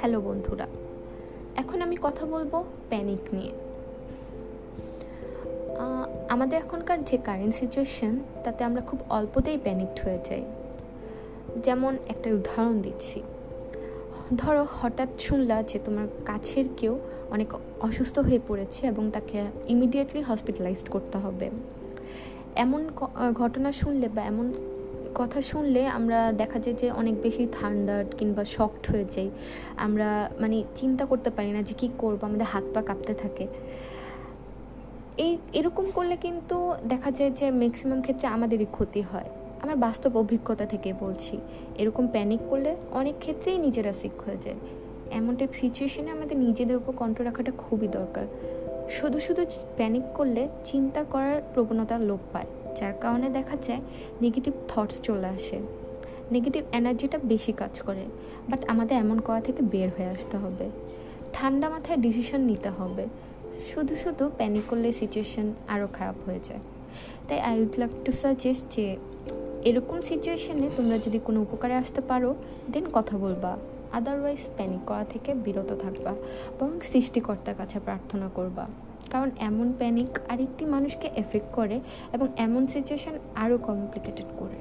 Hello বন্ধুরা, এখন আমি কথা বলব প্যানিক নিয়ে। আমাদের এখনকার যে কারেন্ট সিচুয়েশন তাতে আমরা খুব অল্পতেই প্যানিকড হয়ে যাই। যেমন একটা উদাহরণ দিচ্ছি। ধরো হঠাৎ শুনলা যে তোমার কাছের কেউ অনেক অসুস্থ হয়ে পড়েছে এবং তাকে ইমিডিয়েটলি হসপিটালাইজড করতে হবে। এমন ঘটনা শুনলে বা এমন কথা শুনলে আমরা দেখা যায় যে অনেক বেশি থান্ডার্ড কিংবা শক্ট হয়ে যাই। আমরা মানে চিন্তা করতে পারি না যে কী করব, আমাদের হাত পা কাঁপতে থাকে। এই, এরকম করলে কিন্তু দেখা যায় যে ম্যাক্সিমাম ক্ষেত্রে আমাদেরই ক্ষতি হয়। আমার বাস্তব অভিজ্ঞতা থেকে বলছি, এরকম প্যানিক করলে অনেক ক্ষেত্রেই নিজেরা সিক হয়ে যায়। এমন টাইপ সিচুয়েশনে আমাদের নিজেদের উপর কন্ট্রোল রাখাটা খুবই দরকার। শুধু শুধু প্যানিক করলে চিন্তা করার প্রবণতা লোপ পায়, যার কারণে দেখা যায় নেগেটিভ থটস চলে আসে। নেগেটিভ এনার্জিটা বেশি কাজ করে বাট আমাদের এমন করা থেকে বের হয়ে আসতে হবে। ঠান্ডা মাথায় ডিসিশন নিতে হবে। শুধু শুধু প্যানিক করলে সিচুয়েশন আরও খারাপ হয়ে যায়। তাই I would like to suggest যে, এরকম সিচুয়েশনে তোমরা যদি কোনো উপকারে আসতে পারো দেন কথা বলবা। আদারওয়াইজ প্যানিক করা থেকে বিরত থাকবা বরং সৃষ্টিকর্তার কাছে প্রার্থনা করবা। কারণ এমন প্যানিক আরেকটি মানুষকে এফেক্ট করে এবং এমন সিচুয়েশান আরও কমপ্লিকেটেড করে।